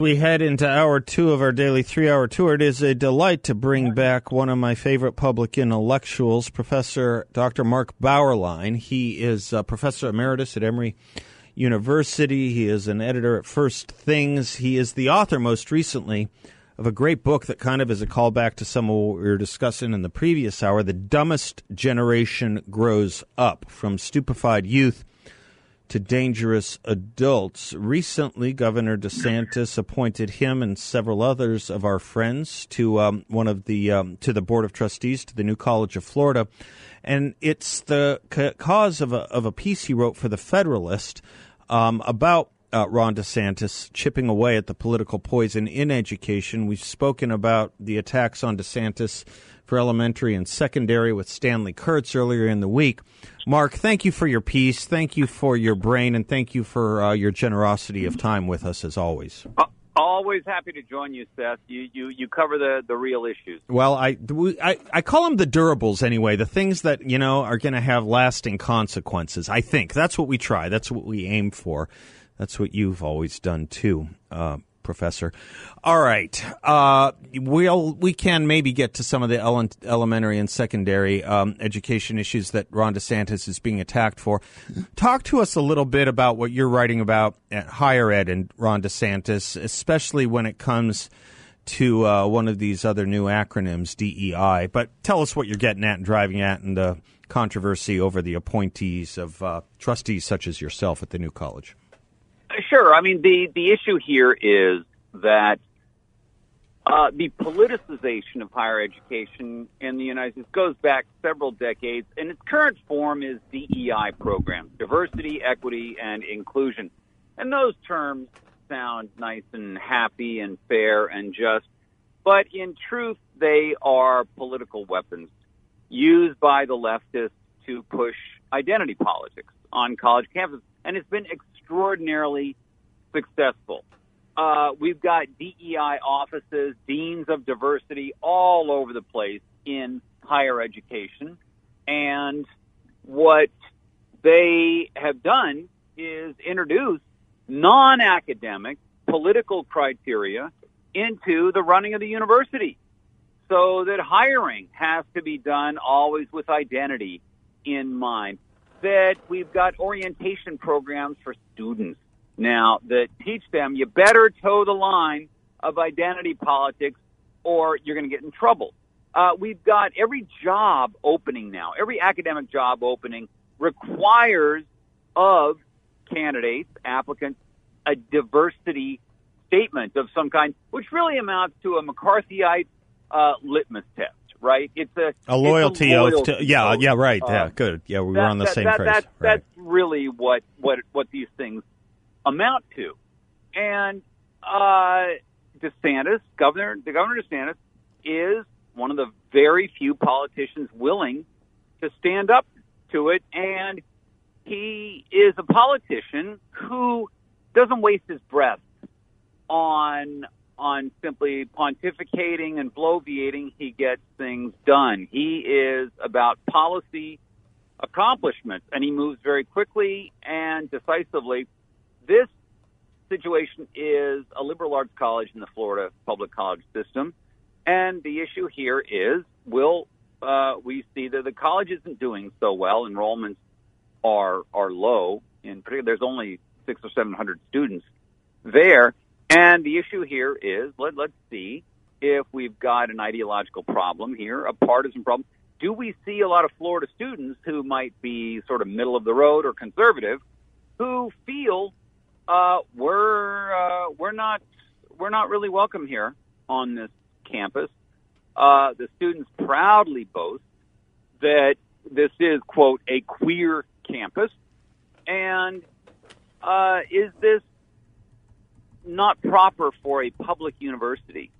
We head into hour two of our daily three hour tour. It is a delight to bring back one of my favorite public intellectuals, Professor Dr. Mark Bauerlein. He is a professor emeritus at Emory University. He is an editor at First Things. He is the author, most recently, of a great book that kind of is a callback to some of what we were discussing in the previous hour The Dumbest Generation Grows Up From Stupefied Youth to dangerous adults. Recently, Governor DeSantis appointed him and several others of our friends to um, one of the um, to the board of trustees to the new College of Florida, and it's the cause of a of a piece he wrote for the Federalist um, about. Uh, Ron DeSantis chipping away at the political poison in education. We've spoken about the attacks on DeSantis for elementary and secondary with Stanley Kurtz earlier in the week. Mark, thank you for your piece. Thank you for your brain, and thank you for uh, your generosity of time with us as always. Uh, always happy to join you, Seth. You you, you cover the, the real issues. Well, I, I I call them the durables anyway. The things that you know are going to have lasting consequences. I think that's what we try. That's what we aim for. That's what you've always done too. Uh, professor. All right, uh, we'll we can maybe get to some of the ele- elementary and secondary um, education issues that Ron DeSantis is being attacked for. Talk to us a little bit about what you're writing about at higher ed and Ron DeSantis, especially when it comes to uh, one of these other new acronyms, DEI. But tell us what you're getting at and driving at, and the controversy over the appointees of uh, trustees such as yourself at the new college. Sure. I mean, the, the issue here is that uh, the politicization of higher education in the United States goes back several decades, and its current form is DEI programs, diversity, equity, and inclusion. And those terms sound nice and happy and fair and just, but in truth, they are political weapons used by the leftists to push identity politics on college campuses. And it's been extraordinarily successful. Uh, we've got DEI offices, deans of diversity all over the place in higher education. And what they have done is introduce non academic political criteria into the running of the university so that hiring has to be done always with identity in mind. That we've got orientation programs for students now that teach them you better toe the line of identity politics or you're going to get in trouble. Uh, we've got every job opening now, every academic job opening requires of candidates, applicants, a diversity statement of some kind, which really amounts to a McCarthyite uh, litmus test, right? It's a a loyalty, a oath. To, yeah, oath. yeah, right. Yeah, good. Yeah, we that, were on the that, same that, phrase. That, right. That's really what what what these things amount to. And uh, DeSantis, Governor, the Governor DeSantis, is one of the very few politicians willing to stand up to it, and he is a politician who doesn't waste his breath on on simply pontificating and bloviating. He gets things done. He is about policy accomplishments, and he moves very quickly and decisively. This situation is a liberal arts college in the Florida public college system, and the issue here is will uh, we see that the college isn't doing so well? Enrollments are are low. In particular, there's only six or seven hundred students there, and the issue here is let let's see if we've got an ideological problem here, a partisan problem. Do we see a lot of Florida students who might be sort of middle of the road or conservative, who feel uh, we're uh, we're not we're not really welcome here on this campus. Uh, the students proudly boast that this is quote a queer campus, and uh, is this not proper for a public university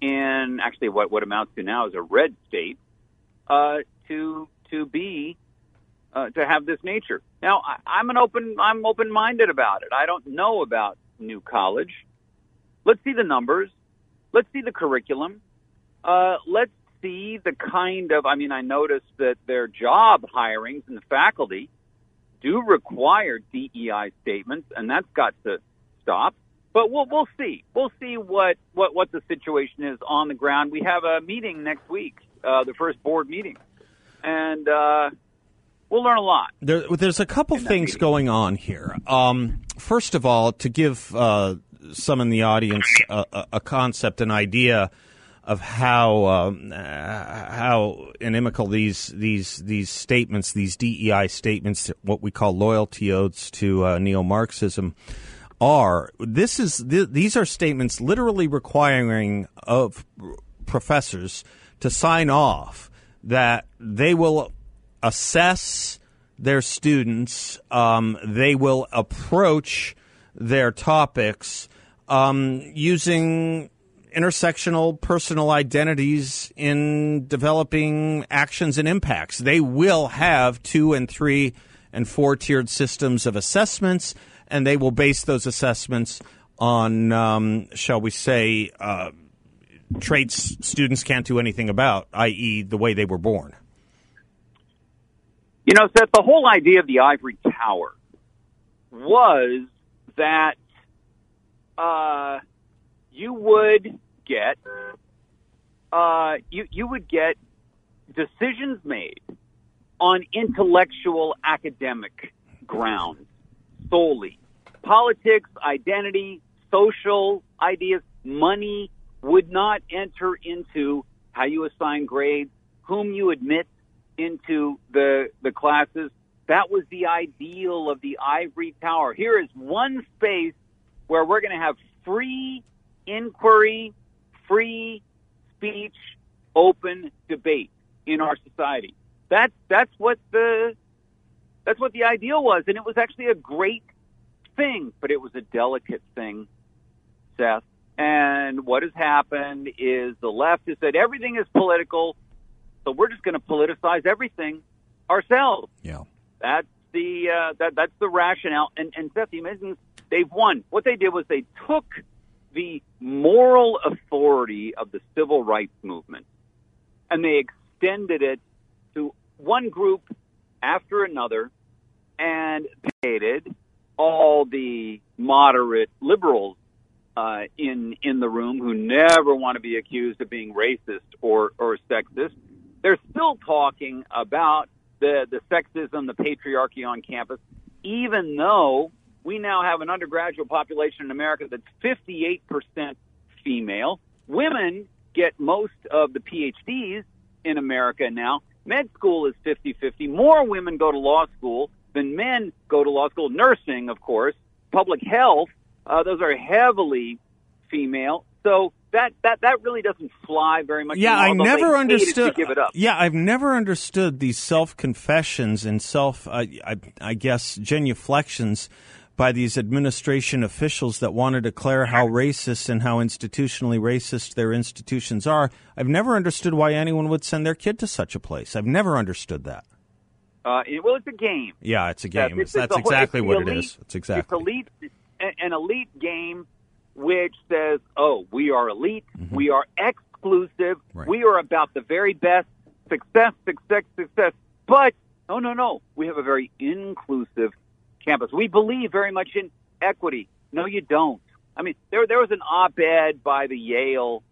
in actually what, what amounts to now is a red state uh, to to be uh, to have this nature. Now I, I'm an open I'm open minded about it. I don't know about new college. Let's see the numbers. Let's see the curriculum. Uh, let's see the kind of. I mean, I noticed that their job hirings in the faculty do require DEI statements, and that's got to stop. But we'll we'll see. We'll see what what what the situation is on the ground. We have a meeting next week, uh, the first board meeting, and uh, we'll learn a lot. There, there's a couple things meeting. going on here. Um, first of all, to give uh, some in the audience a, a, concept, an idea of how um, how inimical these these these statements, these DEI statements, what we call loyalty oaths to uh, neo-Marxism, are. This is th- these are statements literally requiring of professors to sign off that they will assess their students, um, they will approach their topics um, using intersectional personal identities in developing actions and impacts. They will have two and three and four tiered systems of assessments, and they will base those assessments on, um, shall we say, uh, traits students can't do anything about, i.e., the way they were born. You know, Seth, the whole idea of the ivory tower was that uh, you would get uh, you you would get decisions made on intellectual academic grounds solely. Politics, identity, social ideas, money would not enter into how you assign grades, whom you admit into the the classes. That was the ideal of the ivory tower. Here is one space where we're going to have free inquiry, free speech, open debate in our society. That's that's what the that's what the ideal was, and it was actually a great thing, but it was a delicate thing, Seth. And what has happened is the left has said everything is political, so we're just going to politicize everything ourselves. Yeah. That's the uh, that that's the rationale. And and Seth, you mentioned they've won. What they did was they took the moral authority of the civil rights movement and they extended it to one group after another and paid all the moderate liberals uh, in in the room who never want to be accused of being racist or or sexist. They're still talking about the the sexism, the patriarchy on campus, even though we now have an undergraduate population in America that's 58% female. Women get most of the PhDs in America now. Med school is 50 50. More women go to law school than men go to law school. Nursing, of course, public health, uh, those are heavily female. So that, that, that really doesn't fly very much. Yeah, I anymore, although never understood. Give it up. Yeah, I've never understood these self confessions and self, I, I, I guess, genuflections by these administration officials that want to declare how racist and how institutionally racist their institutions are. I've never understood why anyone would send their kid to such a place. I've never understood that. Uh, it- well, it's a game. Yeah, it's a game. it's- That's it's whole- exactly it's what the it elite- is. It's exactly. It's elite, an elite game which says, "Oh, we are elite. We are exclusive. Mm-hmm. Right. We are about the very best. Success, success, success." But no, no, no. We have a very inclusive campus. We believe very much in equity. No, you don't. I mean, there there was an op-ed by the Yale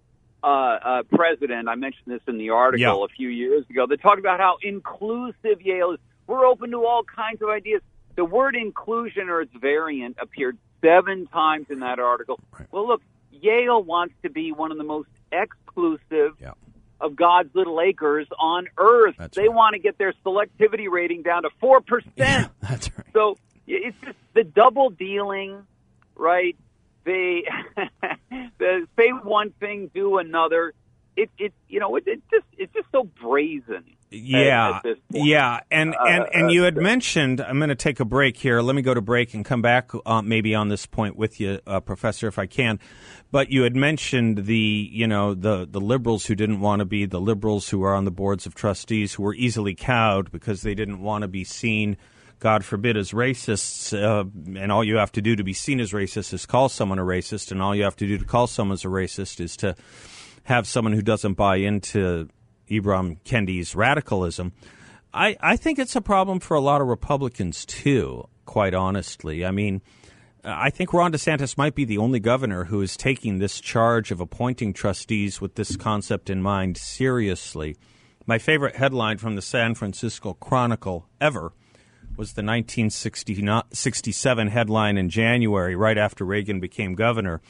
uh, uh, president. I mentioned this in the article Yeah. a few years ago. That talked about how inclusive Yale is. We're open to all kinds of ideas. The word inclusion or its variant appeared seven times in that article. Right. Well, look, Yale wants to be one of the most exclusive Yeah. of God's little acres on earth. That's they right. want to get their selectivity rating down to 4%. Yeah, that's right. So it's just the double dealing, right? They the say one thing, do another. It it you know it, it just it's just so brazen Yeah, at this point. yeah, and and Uh, and you had uh, mentioned. I'm going to take a break here. Let me go to break and come back uh, maybe on this point with you, uh, Professor, if I can. But you had mentioned the you know the the liberals who didn't want to be the liberals who are on the boards of trustees who were easily cowed because they didn't want to be seen. God forbid, as racists, uh, and all you have to do to be seen as racist is call someone a racist, and all you have to do to call someone a racist is to have someone who doesn't buy into Ibram Kendi's radicalism. I, I think it's a problem for a lot of Republicans too, quite honestly. I mean, I think Ron DeSantis might be the only governor who is taking this charge of appointing trustees with this concept in mind seriously. My favorite headline from the San Francisco Chronicle ever was the 1967 headline in January, right after Reagan became governor.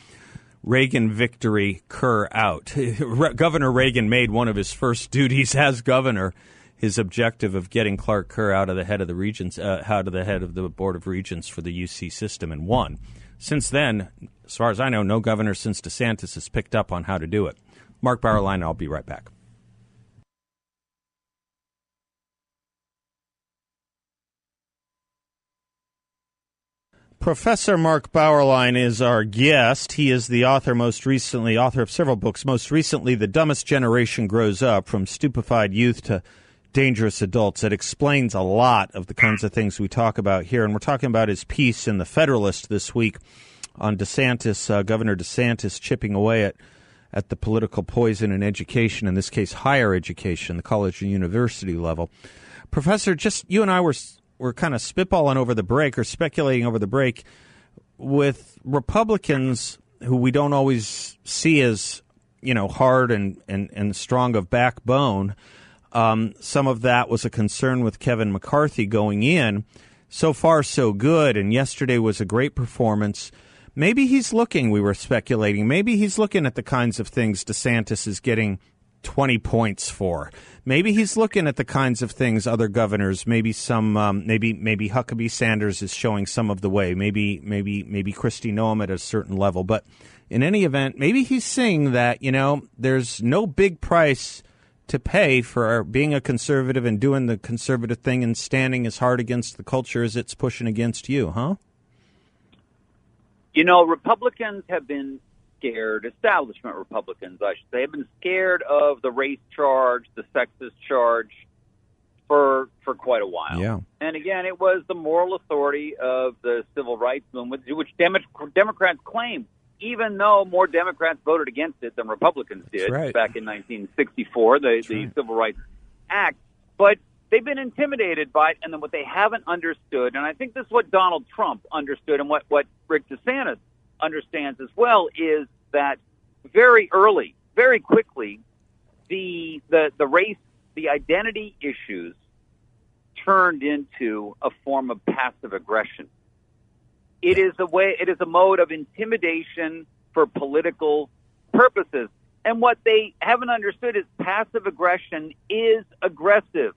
Reagan victory, Kerr out. governor Reagan made one of his first duties as governor his objective of getting Clark Kerr out of the head of the regents, uh, out of the head of the board of regents for the UC system, and won. Since then, as far as I know, no governor since DeSantis has picked up on how to do it. Mark Bauerlein, I'll be right back. Professor Mark Bauerlein is our guest. He is the author, most recently, author of several books. Most recently, The Dumbest Generation Grows Up From Stupefied Youth to Dangerous Adults. It explains a lot of the kinds of things we talk about here. And we're talking about his piece in The Federalist this week on DeSantis, uh, Governor DeSantis chipping away at, at the political poison in education, in this case, higher education, the college and university level. Professor, just you and I were we're kind of spitballing over the break or speculating over the break with Republicans who we don't always see as you know hard and and, and strong of backbone. Um, some of that was a concern with Kevin McCarthy going in. So far, so good. And yesterday was a great performance. Maybe he's looking, we were speculating, maybe he's looking at the kinds of things DeSantis is getting 20 points for. Maybe he's looking at the kinds of things other governors, maybe some, um, maybe maybe Huckabee Sanders is showing some of the way. Maybe maybe maybe Kristi Noem at a certain level. But in any event, maybe he's seeing that you know there's no big price to pay for being a conservative and doing the conservative thing and standing as hard against the culture as it's pushing against you, huh? You know, Republicans have been scared, establishment Republicans, I should say, have been scared of the race charge, the sexist charge for for quite a while. Yeah. And again, it was the moral authority of the civil rights movement, which Demo- Democrats claim, even though more Democrats voted against it than Republicans did right. back in 1964, the, the right. Civil Rights Act. But they've been intimidated by it, and then what they haven't understood, and I think this is what Donald Trump understood, and what what Rick DeSantis understands as well, is that very early, very quickly, the the the race, the identity issues turned into a form of passive aggression. It is a way, it is a mode of intimidation for political purposes. And what they haven't understood is passive aggression is aggressive.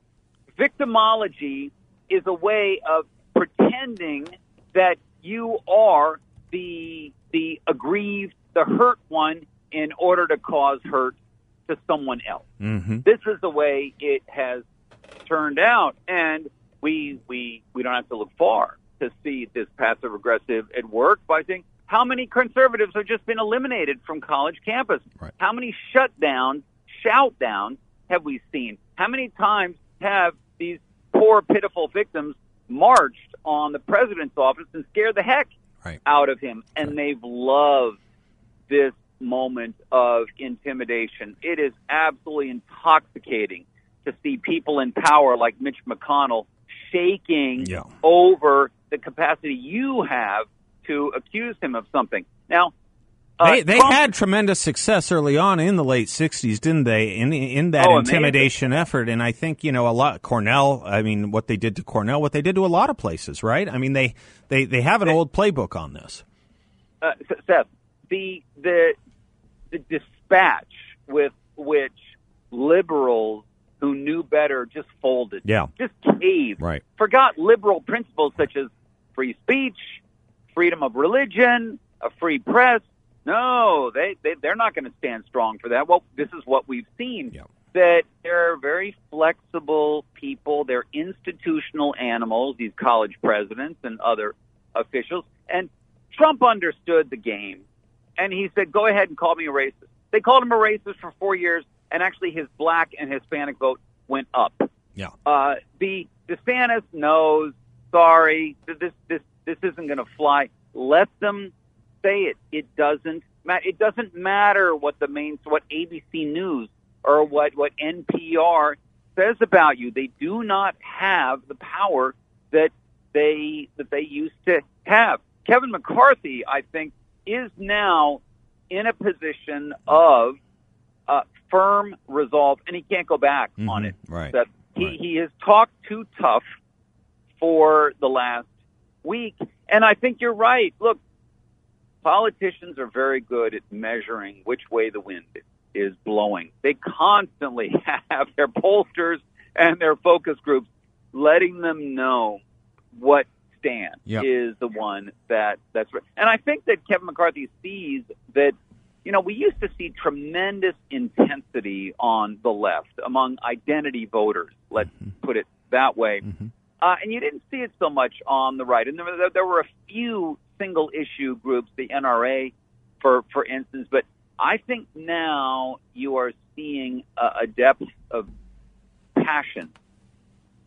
Victimology is a way of pretending that you are the the aggrieved, the hurt one in order to cause hurt to someone else. Mm-hmm. This is the way it has turned out, and we we we don't have to look far to see this passive aggressive at work by saying how many conservatives have just been eliminated from college campus. Right. How many shutdowns, shout downs have we seen? How many times have these poor, pitiful victims marched on the president's office and scared the heck Right. out of him? And they've loved this moment of intimidation. It is absolutely intoxicating to see people in power like Mitch McConnell shaking Yeah. over the capacity you have to accuse him of something. Now, uh, They they Trump- had tremendous success early on in the late '60s, didn't they? In in that Oh, amazing. intimidation effort, and I think you know a lot. Cornell, I mean, what they did to Cornell, what they did to a lot of places, right? I mean, they they they have an old playbook on this. uh, Seth, the the the dispatch with which liberals who knew better just folded, Yeah. just caved, Right. forgot liberal principles such as free speech, freedom of religion, a free press. No, they, they they're not going to stand strong for that. Well, this is what we've seen. Yeah. that they're very flexible people. They're institutional animals, these college presidents and other officials. And Trump understood the game. And he said, go ahead and call me a racist. They called him a racist for four years, and actually his black and Hispanic vote went up. Yeah. Uh, the DeSantis knows, sorry, this, this, this isn't going to fly. Let them say it. It doesn't matter. It doesn't matter what the main, what ABC News or what, what NPR says about you. They do not have the power that they, that they used to have. Kevin McCarthy, I think, is now in a position of uh, firm resolve, and he can't go back Mhm, on it. right, That he, right. he has talked too tough for the last week, and I think you're right. Look, politicians are very good at measuring which way the wind is blowing. They constantly have their pollsters and their focus groups letting them know what stand Yep. is the one that that's right. And I think that Kevin McCarthy sees that you know, we used to see tremendous intensity on the left among identity voters, let's put it that way. Uh, and you didn't see it so much on the right. And there, were- there were a few single issue groups, the NRA, for, for instance. But I think now you are seeing a, a depth of passion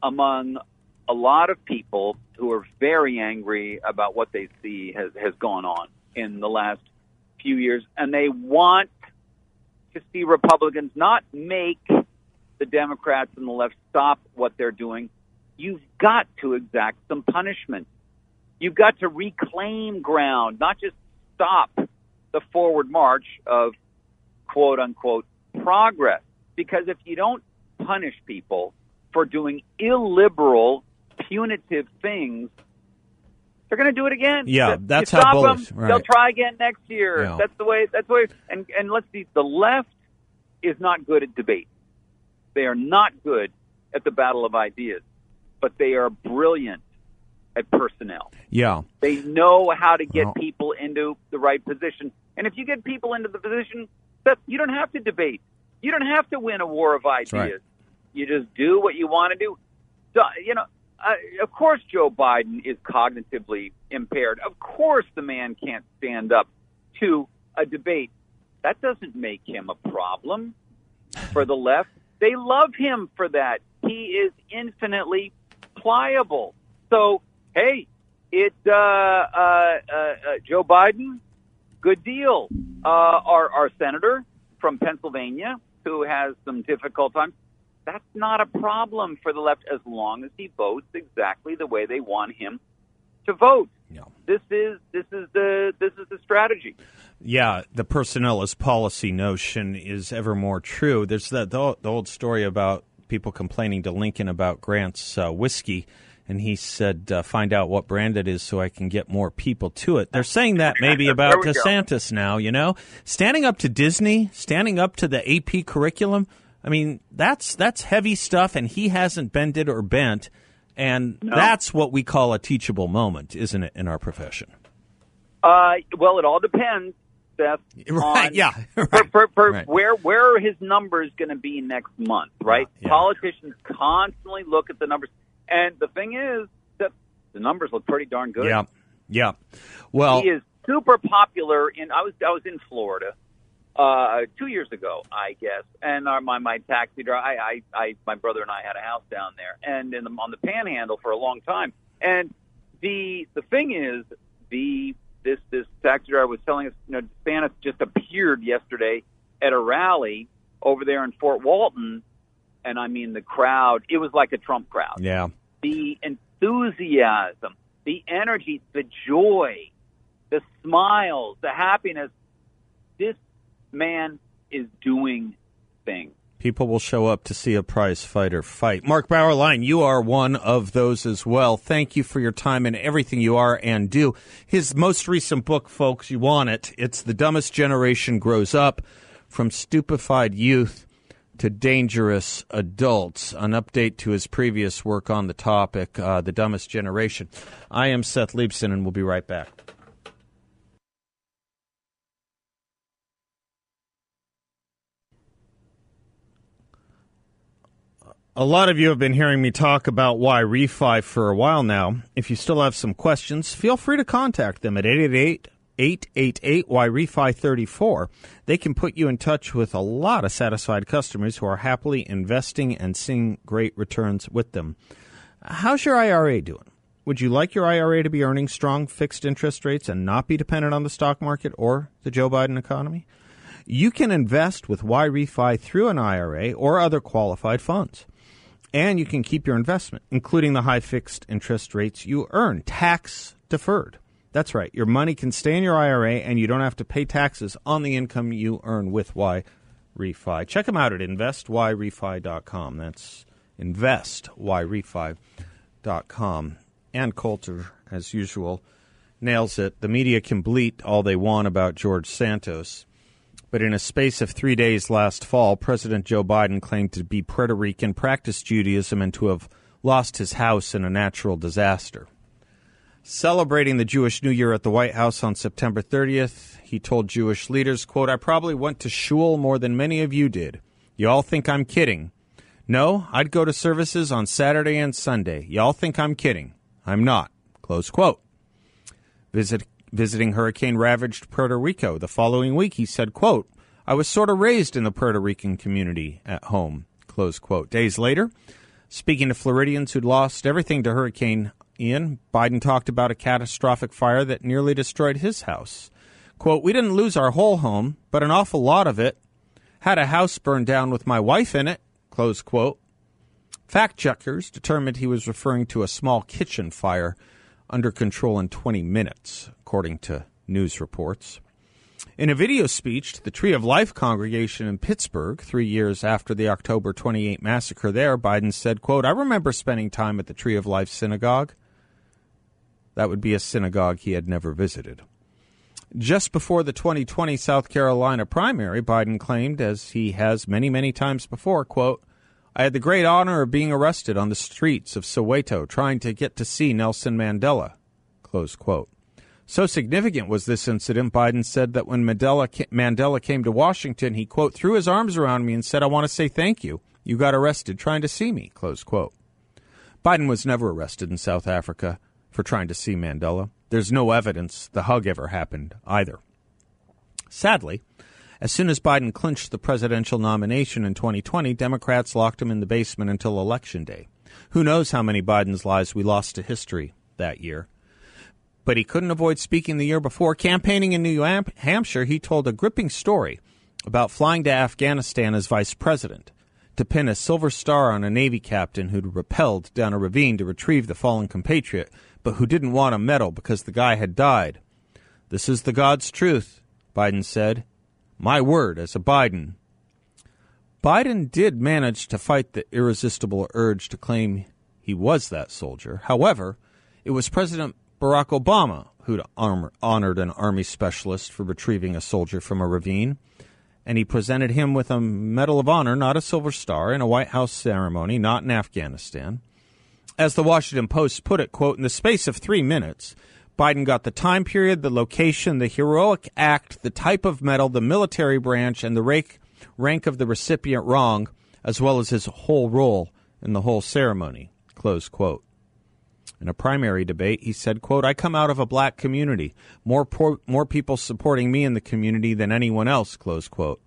among a lot of people who are very angry about what they see has, has gone on in the last few years. And they want to see Republicans not make the Democrats and the left stop what they're doing. You've got to exact some punishment. You've got to reclaim ground, not just stop the forward march of quote unquote progress. Because if you don't punish people for doing illiberal, punitive things, they're going to do it again. Yeah, You that's how bullish- them, right. They'll try again next year. Yeah. That's the way. That's the way. And and let's see. The left is not good at debate. They are not good at the battle of ideas, but they are brilliant at personnel. Yeah. They know how to get Well- people into the right position. And if you get people into the position, that you don't have to debate. You don't have to win a war of ideas. right. You just do what you want to do. So, you know, uh, of course Joe Biden is cognitively impaired. Of course the man can't stand up to a debate. That doesn't make him a problem for the left. They love him for that. He is infinitely pliable. So, hey, it uh, uh, uh, uh, Joe Biden, good deal. Uh, our our senator from Pennsylvania, who has some difficult times, that's not a problem for the left as long as he votes exactly the way they want him to vote. Yeah. This is this is the this is the strategy. Yeah, the personnel as policy notion is ever more true. There's that the, the old story about people complaining to Lincoln about Grant's uh, whiskey, and he said, uh, "Find out what brand it is, so I can get more people to it." They're saying that maybe about we go. DeSantis now. You know, standing up to Disney, standing up to the AP curriculum. I mean, that's that's heavy stuff, and he hasn't bended or bent, and that's what we call a teachable moment, isn't it, in our profession? Uh, well, it all depends, Seth. Right, on- yeah, For, right, for, for right. where where are his numbers going to be next month? Right. Yeah, yeah. Politicians constantly look at the numbers, and the thing is that the numbers look pretty darn good. Yeah, yeah. Well, he is super popular in. I was I was in Florida uh, two years ago, I guess, and our, my my taxi driver. I, I I my brother and I had a house down there, and in the, on the Panhandle for a long time. And the the thing is, the this this taxi driver was telling us, you know, DeSantis just appeared yesterday at a rally over there in Fort Walton, and I mean the crowd. It was like a Trump crowd yeah. the enthusiasm, the energy, the joy, the smiles, the happiness. This man is doing things. People will show up to see a prize fighter fight. Mark Bauerlein, you are one of those as well. Thank you for your time and everything you are and do. His most recent book, folks, you want it. It's The Dumbest Generation Grows Up From Stupefied Youth to Dangerous Adults, an update to his previous work on the topic, uh, The Dumbest Generation. I am Seth Leibsohn, and we'll be right back. A lot of you have been hearing me talk about YRefy for a while now. If you still have some questions, feel free to contact them at 888 888 YRefy 34. They can put you in touch with a lot of satisfied customers who are happily investing and seeing great returns with them. How's your IRA doing? Would you like your IRA to be earning strong fixed interest rates and not be dependent on the stock market or the Joe Biden economy? You can invest with YRefy through an IRA or other qualified funds. And you can keep your investment, including the high fixed interest rates you earn, tax deferred. That's right. Your money can stay in your IRA and you don't have to pay taxes on the income you earn with YRefy. Check them out at investyrefy.com. That's investyrefy.com. Ann Coulter, as usual, nails it. The media can bleat all they want about George Santos. But in a space of three days last fall, President Joe Biden claimed to be Puerto Rican, practice Judaism, and to have lost his house in a natural disaster. Celebrating the Jewish New Year at the White House on September 30th, he told Jewish leaders, quote, I probably went to shul more than many of you did. You all think I'm kidding. No, I'd go to services on Saturday and Sunday. Y'all think I'm kidding. I'm not. Close quote. Visit, visiting hurricane ravaged Puerto Rico the following week, he said, quote, I was sort of raised in the Puerto Rican community at home. Close quote. Days later, speaking to Floridians who'd lost everything to Hurricane Ian, Biden talked about a catastrophic fire that nearly destroyed his house. Quote, We didn't lose our whole home, but an awful lot of it. Had a house burned down with my wife in it. Close quote. Fact checkers determined he was referring to a small kitchen fire under control in 20 minutes, according to news reports. In a video speech to the Tree of Life congregation in Pittsburgh, three years after the October 28 massacre there, Biden said, quote, I remember spending time at the Tree of Life synagogue. That would be a synagogue he had never visited. Just before the 2020 South Carolina primary, Biden claimed, as he has many, many times before, quote, I had the great honor of being arrested on the streets of Soweto trying to get to see Nelson Mandela, close quote. So significant was this incident, Biden said that when Mandela, Mandela came to Washington, he, quote, threw his arms around me and said, I want to say thank you. You got arrested trying to see me, close quote. Biden was never arrested in South Africa for trying to see Mandela. There's no evidence the hug ever happened either. Sadly, as soon as Biden clinched the presidential nomination in 2020, Democrats locked him in the basement until Election Day. Who knows how many Biden's lives we lost to history that year? But he couldn't avoid speaking the year before. Campaigning in New Hampshire, he told a gripping story about flying to Afghanistan as vice president to pin a silver star on a Navy captain who'd rappelled down a ravine to retrieve the fallen compatriot but who didn't want a medal because the guy had died. This is the God's truth, Biden said. My word as a Biden. Biden did manage to fight the irresistible urge to claim he was that soldier. However, it was President Barack Obama who'd honored an Army specialist for retrieving a soldier from a ravine, and he presented him with a Medal of Honor, not a Silver Star, in a White House ceremony, not in Afghanistan. As the Washington Post put it, quote, in the space of three minutes, Biden got the time period, the location, the heroic act, the type of medal, the military branch, and the rank, rank of the recipient wrong, as well as his whole role in the whole ceremony, close quote. In a primary debate, he said, quote, I come out of a black community, more, more people supporting me in the community than anyone else, close quote.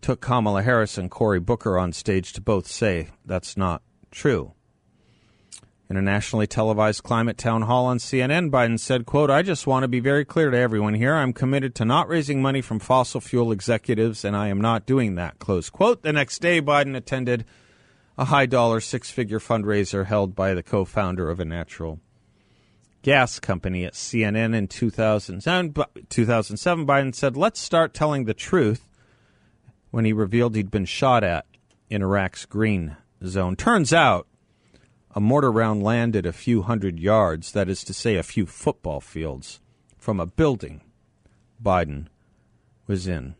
Took Kamala Harris and Cory Booker on stage to both say that's not true. In a nationally televised climate town hall on CNN, Biden said, quote, I just want to be very clear to everyone here. I'm committed to not raising money from fossil fuel executives, and I am not doing that, close quote. The next day, Biden attended a high dollar six figure fundraiser held by the co founder of a natural gas company at CNN in 2007. 2007. Biden said, Let's start telling the truth when he revealed he'd been shot at in Iraq's green zone. Turns out, a mortar round landed a few hundred yards, that is to say, a few football fields, from a building Biden was in.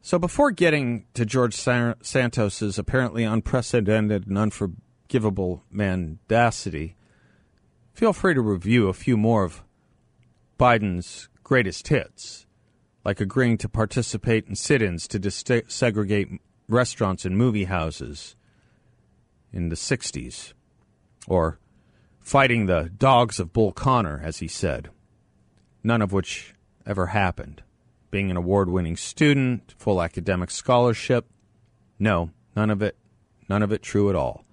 So before getting to George Santos's apparently unprecedented and unforgivable mendacity, feel free to review a few more of Biden's greatest hits, like agreeing to participate in sit-ins to desegregate restaurants and movie houses, in the 60s, or fighting the dogs of Bull Connor, as he said, none of which ever happened. Being an award winning student, full academic scholarship, no, none of it, none of it true at all.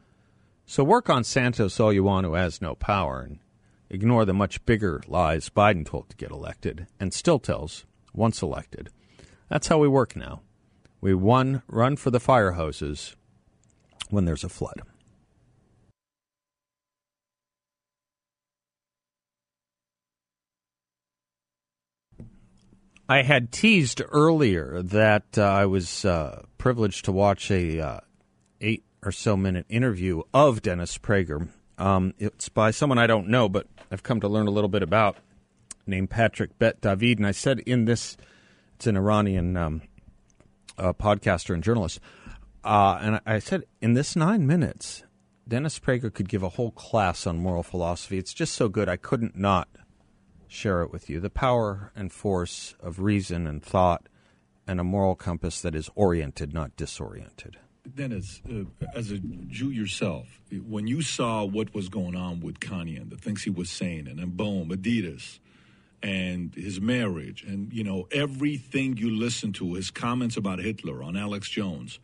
So work on Santos all you want who has no power and ignore the much bigger lies Biden told to get elected and still tells once elected. That's how we work now. We one run for the fire hoses when there's a flood. I had teased earlier that uh, I was uh, privileged to watch a uh, eight or so minute interview of Dennis Prager. Um, it's by someone I don't know, but I've come to learn a little bit about, named Patrick Bet David. And I said in this, it's an Iranian um, podcaster and journalist, uh, and I said in this nine minutes, Dennis Prager could give a whole class on moral philosophy. It's just so good, I couldn't not share it with you. The power and force of reason and thought and a moral compass that is oriented, not disoriented. Dennis, uh, as a Jew yourself, when you saw what was going on with Kanye and the things he was saying, and then boom, Adidas, and his marriage, and you know everything you listen to, his comments about Hitler on Alex Jones,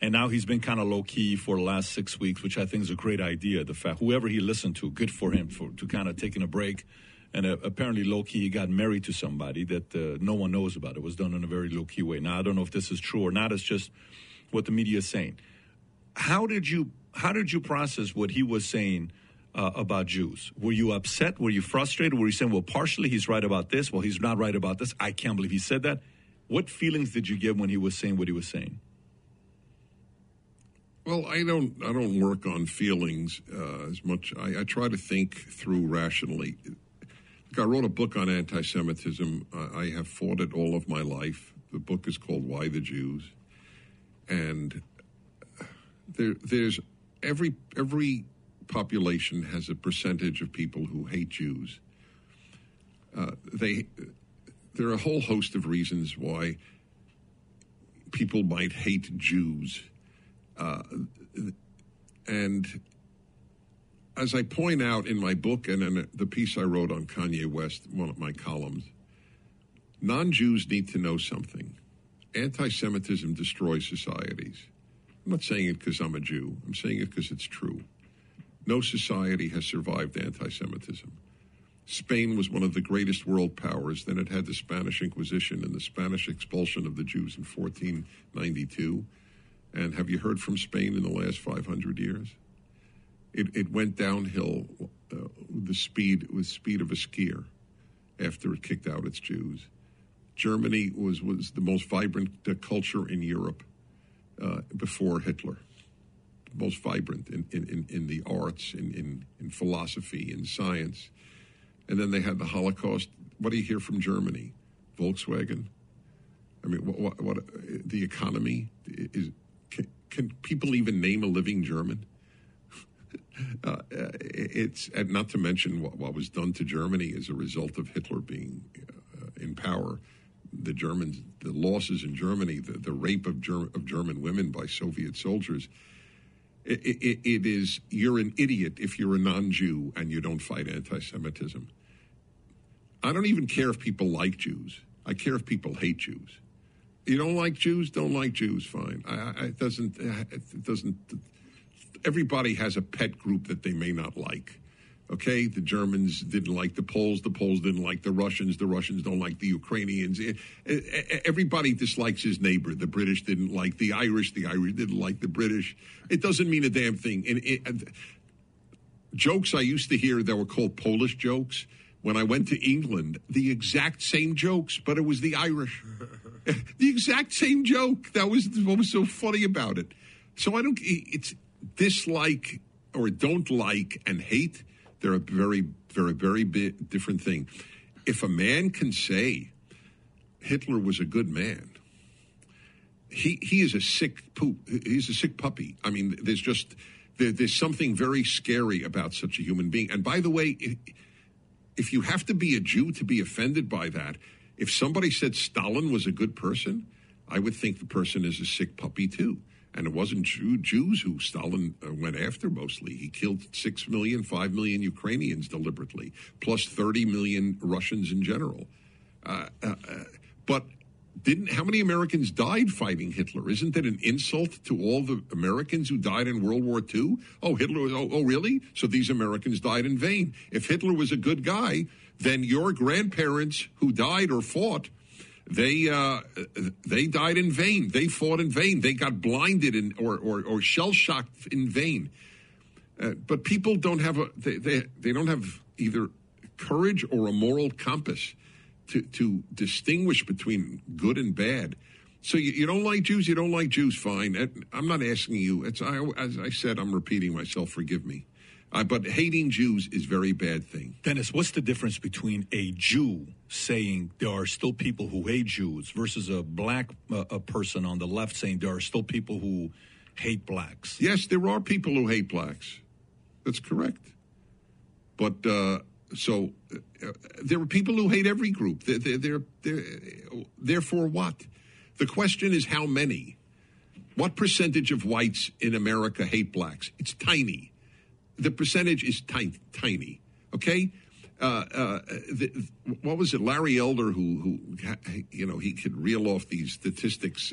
and now he's been kind of low key for the last six weeks, which I think is a great idea. The fact whoever he listened to, good for him for to kind of taking a break and uh, apparently low key he got married to somebody that uh, no one knows about. It was done in a very low key way. Now I don't know if this is true or not. It's just what the media is saying. How did you how did you process what he was saying uh, about Jews? Were you upset? Were you frustrated? Were you saying, well, partially he's right about this, well, he's not right about this? I can't believe he said that. What feelings did you get when he was saying what he was saying? Well, I don't. I don't work on feelings uh, as much. I, I, try to think through rationally. Look, I wrote a book on anti-Semitism. I have fought it all of my life. The book is called "Why the Jews," and there, there's every every population has a percentage of people who hate Jews. Uh, they there are a whole host of reasons why people might hate Jews, uh, and as I point out in my book and in the piece I wrote on Kanye West, one of my columns, non Jews need to know something. Anti Semitism destroys societies. I'm not saying it because I'm a Jew, I'm saying it because it's true. No society has survived anti Semitism. Spain was one of the greatest world powers. Then it had the Spanish Inquisition and the Spanish expulsion of the Jews in 1492. And have you heard from Spain in the last 500 years? it, it went downhill uh, the speed with speed of a skier after it kicked out its Jews. Germany was was the most vibrant uh, culture in Europe uh, before Hitler. Most vibrant in, in, in, the arts, in, in, in philosophy, in science. And then they had the Holocaust. What do you hear from Germany? Volkswagen? I mean, what, what, what the economy is? Can, people even name a living German? Uh, it's and not to mention what, what, was done to Germany as a result of Hitler being uh, in power. The Germans, the losses in Germany, the, the rape of, Ger- of German women by Soviet soldiers. It, it, it is you're an idiot if you're a non-Jew and you don't fight anti-Semitism. I don't even care if people like Jews. I care if people hate Jews. You don't like Jews, don't like Jews. Fine. I, I, it doesn't. It doesn't everybody has a pet group that they may not like. Okay, the Germans didn't like the Poles, the Poles didn't like the Russians, the Russians don't like the Ukrainians. Everybody dislikes his neighbor. The British didn't like the Irish, the Irish didn't like the British. It doesn't mean a damn thing. And it, jokes I used to hear that were called Polish jokes when I went to England, the exact same jokes, but it was the Irish. the exact same joke. That was what was so funny about it. So I don't. It's dislike or don't like and hate, they're a very, very, very bit different thing. If a man can say Hitler was a good man, he he is a sick poop. He's a sick puppy. I mean, there's just there, there's something very scary about such a human being. And by the way, if you have to be a Jew to be offended by that, if somebody said Stalin was a good person, I would think the person is a sick puppy too And it wasn't Jew, Jews who Stalin uh, went after mostly. He killed 6 million, 5 million Ukrainians deliberately, plus 30 million Russians in general. Uh, uh, uh, but didn't how many Americans died fighting Hitler? Isn't that an insult to all the Americans who died in World War II? Oh, Hitler was, oh, oh really? So these Americans died in vain. If Hitler was a good guy, then your grandparents who died or fought they uh, they died in vain. They fought in vain. They got blinded in, or, or, or shell shocked in vain. Uh, but people don't have a they, they, they don't have either courage or a moral compass to, to distinguish between good and bad. So you, you don't like Jews, you don't like Jews, fine. I'm not asking you. It's I, as I said, I'm repeating myself. Forgive me. Uh, but hating Jews is very bad thing. Dennis, what's the difference between a Jew saying there are still people who hate Jews versus a black uh, a person on the left saying there are still people who hate blacks? Yes, there are people who hate blacks. That's correct. But uh, so uh, there are people who hate every group. They're, they're, they're, therefore, what? The question is how many? What percentage of whites in America hate blacks? It's tiny the percentage is tiny. tiny okay, uh, uh, the, what was it? Larry Elder, who, who, you know, he could reel off these statistics.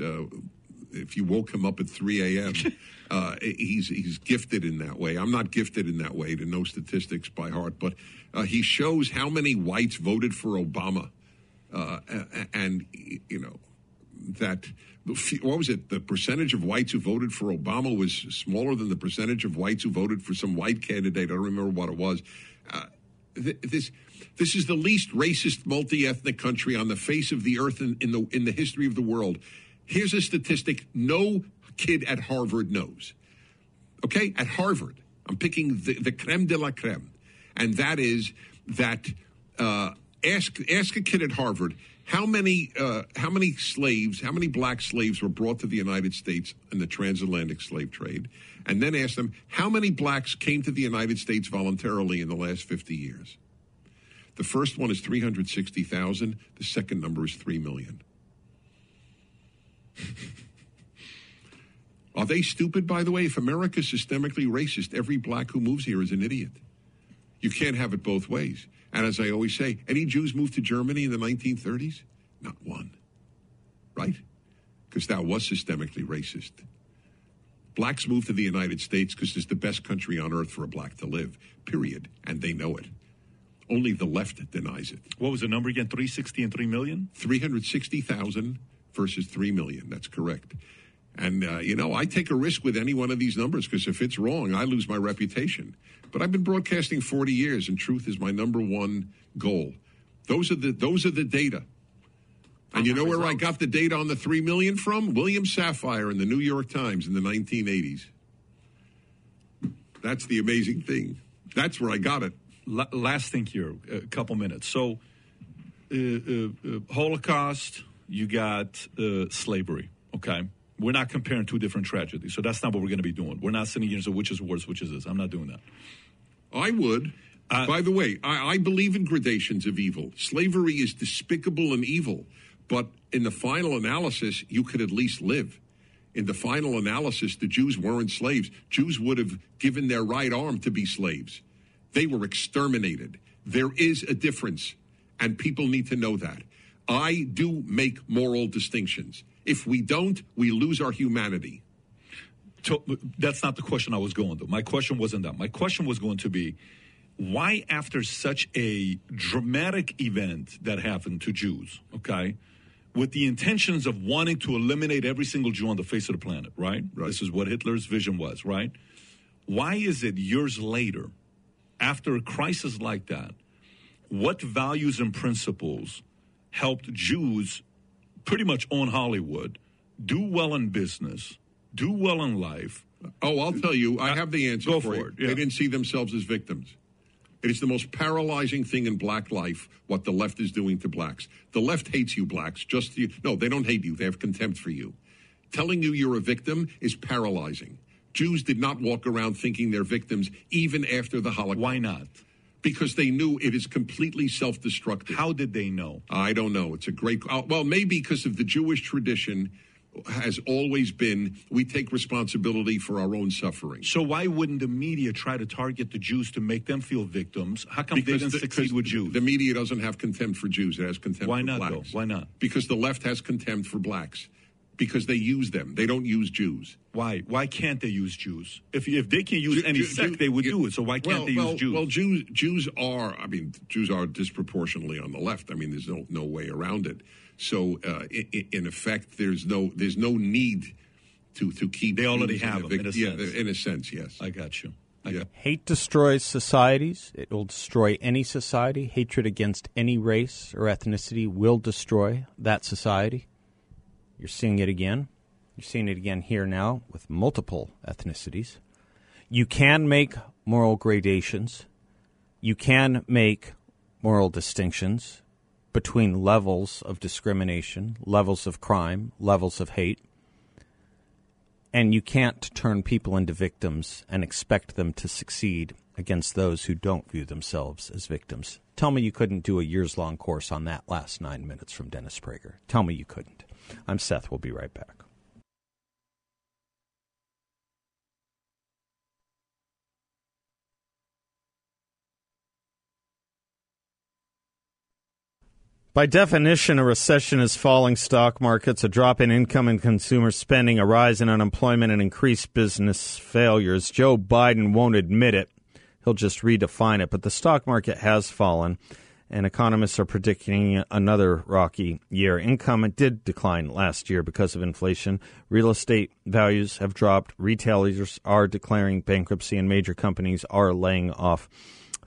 If you woke him up at 3 a.m., uh, he's he's gifted in that way. I'm not gifted in that way to know statistics by heart, but uh, he shows how many whites voted for Obama, uh, and you know that what was it? The percentage of whites who voted for Obama was smaller than the percentage of whites who voted for some white candidate. I don't remember what it was. Uh, th- this this is the least racist, multi-ethnic country on the face of the earth in, in the in the history of the world. Here's a statistic: no kid at Harvard knows. Okay, at Harvard, I'm picking the, the creme de la creme, and that is that. Uh, ask ask a kid at Harvard how many uh, how many slaves, how many black slaves were brought to the United States in the transatlantic slave trade, and then ask them how many blacks came to the United States voluntarily in the last 50 years. The first one is 360,000. The second number is 3 million. Are they stupid, by the way? If America is systemically racist, every black who moves here is an idiot. You can't have it both ways. And as I always say, any Jews moved to Germany in the 1930s? Not one. Right? Because that was systemically racist. Blacks moved to the United States because it's the best country on earth for a black to live, period. And they know it. Only the left denies it. What was the number again? 360 and 3 million? 360,000 versus 3 million. That's correct. And, uh, you know, I take a risk with any one of these numbers because if it's wrong, I lose my reputation. But I've been broadcasting 40 years, and truth is my number one goal. Those are the, those are the data. And you know where I got the data on the 3 million from? William Safire in the New York Times in the 1980s. That's the amazing thing. That's where I got it. last thing here, a couple minutes. So, uh, uh, uh, Holocaust, you got uh, slavery, okay? We're not comparing two different tragedies. So that's not what we're going to be doing. We're not sitting here and saying which is worse, which is this. I'm not doing that. I would. Uh, By the way, I, I believe in gradations of evil. Slavery is despicable and evil, but in the final analysis, you could at least live. In the final analysis, the Jews weren't slaves. Jews would have given their right arm to be slaves. They were exterminated. There is a difference, and people need to know that. I do make moral distinctions. If we don't, we lose our humanity. So, that's not the question I was going to. My question wasn't that. My question was going to be why, after such a dramatic event that happened to Jews, okay, with the intentions of wanting to eliminate every single Jew on the face of the planet, right? right. This is what Hitler's vision was, right? Why is it years later, after a crisis like that, what values and principles helped Jews pretty much own Hollywood, do well in business, do well in life. Oh, I'll tell you, I uh, have the answer Go for, for it. Yeah. They didn't see themselves as victims. It is the most paralyzing thing in black life what the left is doing to blacks. The left hates you blacks. Just you, no, they don't hate you. They have contempt for you. Telling you you're a victim is paralyzing. Jews did not walk around thinking they're victims even after the Holocaust. Why not? Because they knew it is completely self-destructive. How did they know? I don't know. It's a great. Uh, well, maybe because of the Jewish tradition has always been we take responsibility for our own suffering. So why wouldn't the media try to target the Jews to make them feel victims? How come they didn't the, succeed with Jews? The media doesn't have contempt for Jews; it has contempt Why for not, blacks. though? Why not? Because the left has contempt for blacks. Because they use them. They don't use Jews. Why? Why can't they use Jews? If if they can use Jew- any Jew- sect, Jew- they would yeah. do it. So why can't well, they well, use Jews? Well, Jews Jews are. I mean, Jews are disproportionately on the left. I mean, there's no no way around it. So, uh, in, in effect, there's no there's no need to to keep. They already have the them, in a yeah, sense. in a sense, yes. I got you. I Yeah. got Hate destroys societies. It will destroy any society. Hatred against any race or ethnicity will destroy that society. You're seeing it again. You're seeing it again here now with multiple ethnicities. You can make moral gradations. You can make moral distinctions between levels of discrimination, levels of crime, levels of hate. And you can't turn people into victims and expect them to succeed against those who don't view themselves as victims. Tell me you couldn't do a years long course on that last nine minutes from Dennis Prager. Tell me you couldn't. I'm Seth. We'll be right back. By definition, a recession is falling stock markets, a drop in income and consumer spending, a rise in unemployment, and increased business failures. Joe Biden won't admit it. He'll just redefine it. But the stock market has fallen, and economists are predicting another rocky year. Income did decline last year because of inflation. Real estate values have dropped. Retailers are declaring bankruptcy, and major companies are laying off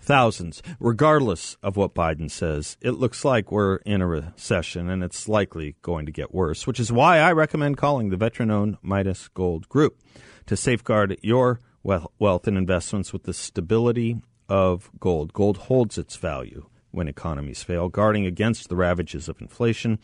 thousands. Regardless of what Biden says, it looks like we're in a recession and it's likely going to get worse, which is why I recommend calling the veteran owned Midas Gold Group to safeguard your wealth and investments with the stability of gold. Gold holds its value when economies fail, guarding against the ravages of inflation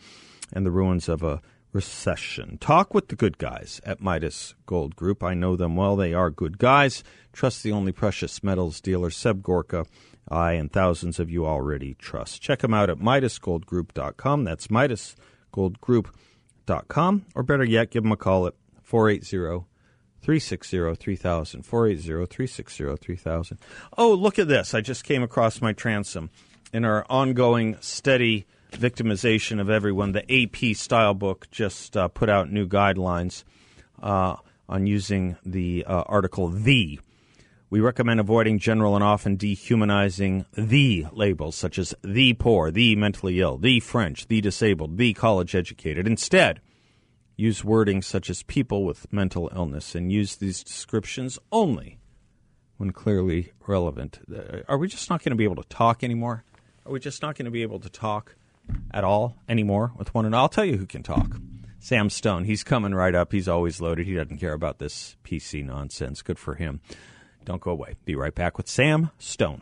and the ruins of a recession. Talk with the good guys at Midas Gold Group. I know them well. They are good guys. Trust the only precious metals dealer, Seb Gorka. I and thousands of you already trust. Check them out at MidasGoldGroup.com. That's MidasGoldGroup.com. Or better yet, give them a call at 480 360 3000. 480 360 3000. Oh, look at this. I just came across my transom in our ongoing steady victimization of everyone. The AP style book just uh, put out new guidelines uh, on using the uh, article the. We recommend avoiding general and often dehumanizing the labels such as the poor, the mentally ill, the French, the disabled, the college educated. Instead, use wording such as people with mental illness and use these descriptions only when clearly relevant. Uh, Are we just not going to be able to talk anymore? Are we just not going to be able to talk at all anymore with one another? I'll tell you who can talk. Sam Stone. He's coming right up. He's always loaded. He doesn't care about this PC nonsense. Good for him. Don't go away. Be right back with Sam Stone.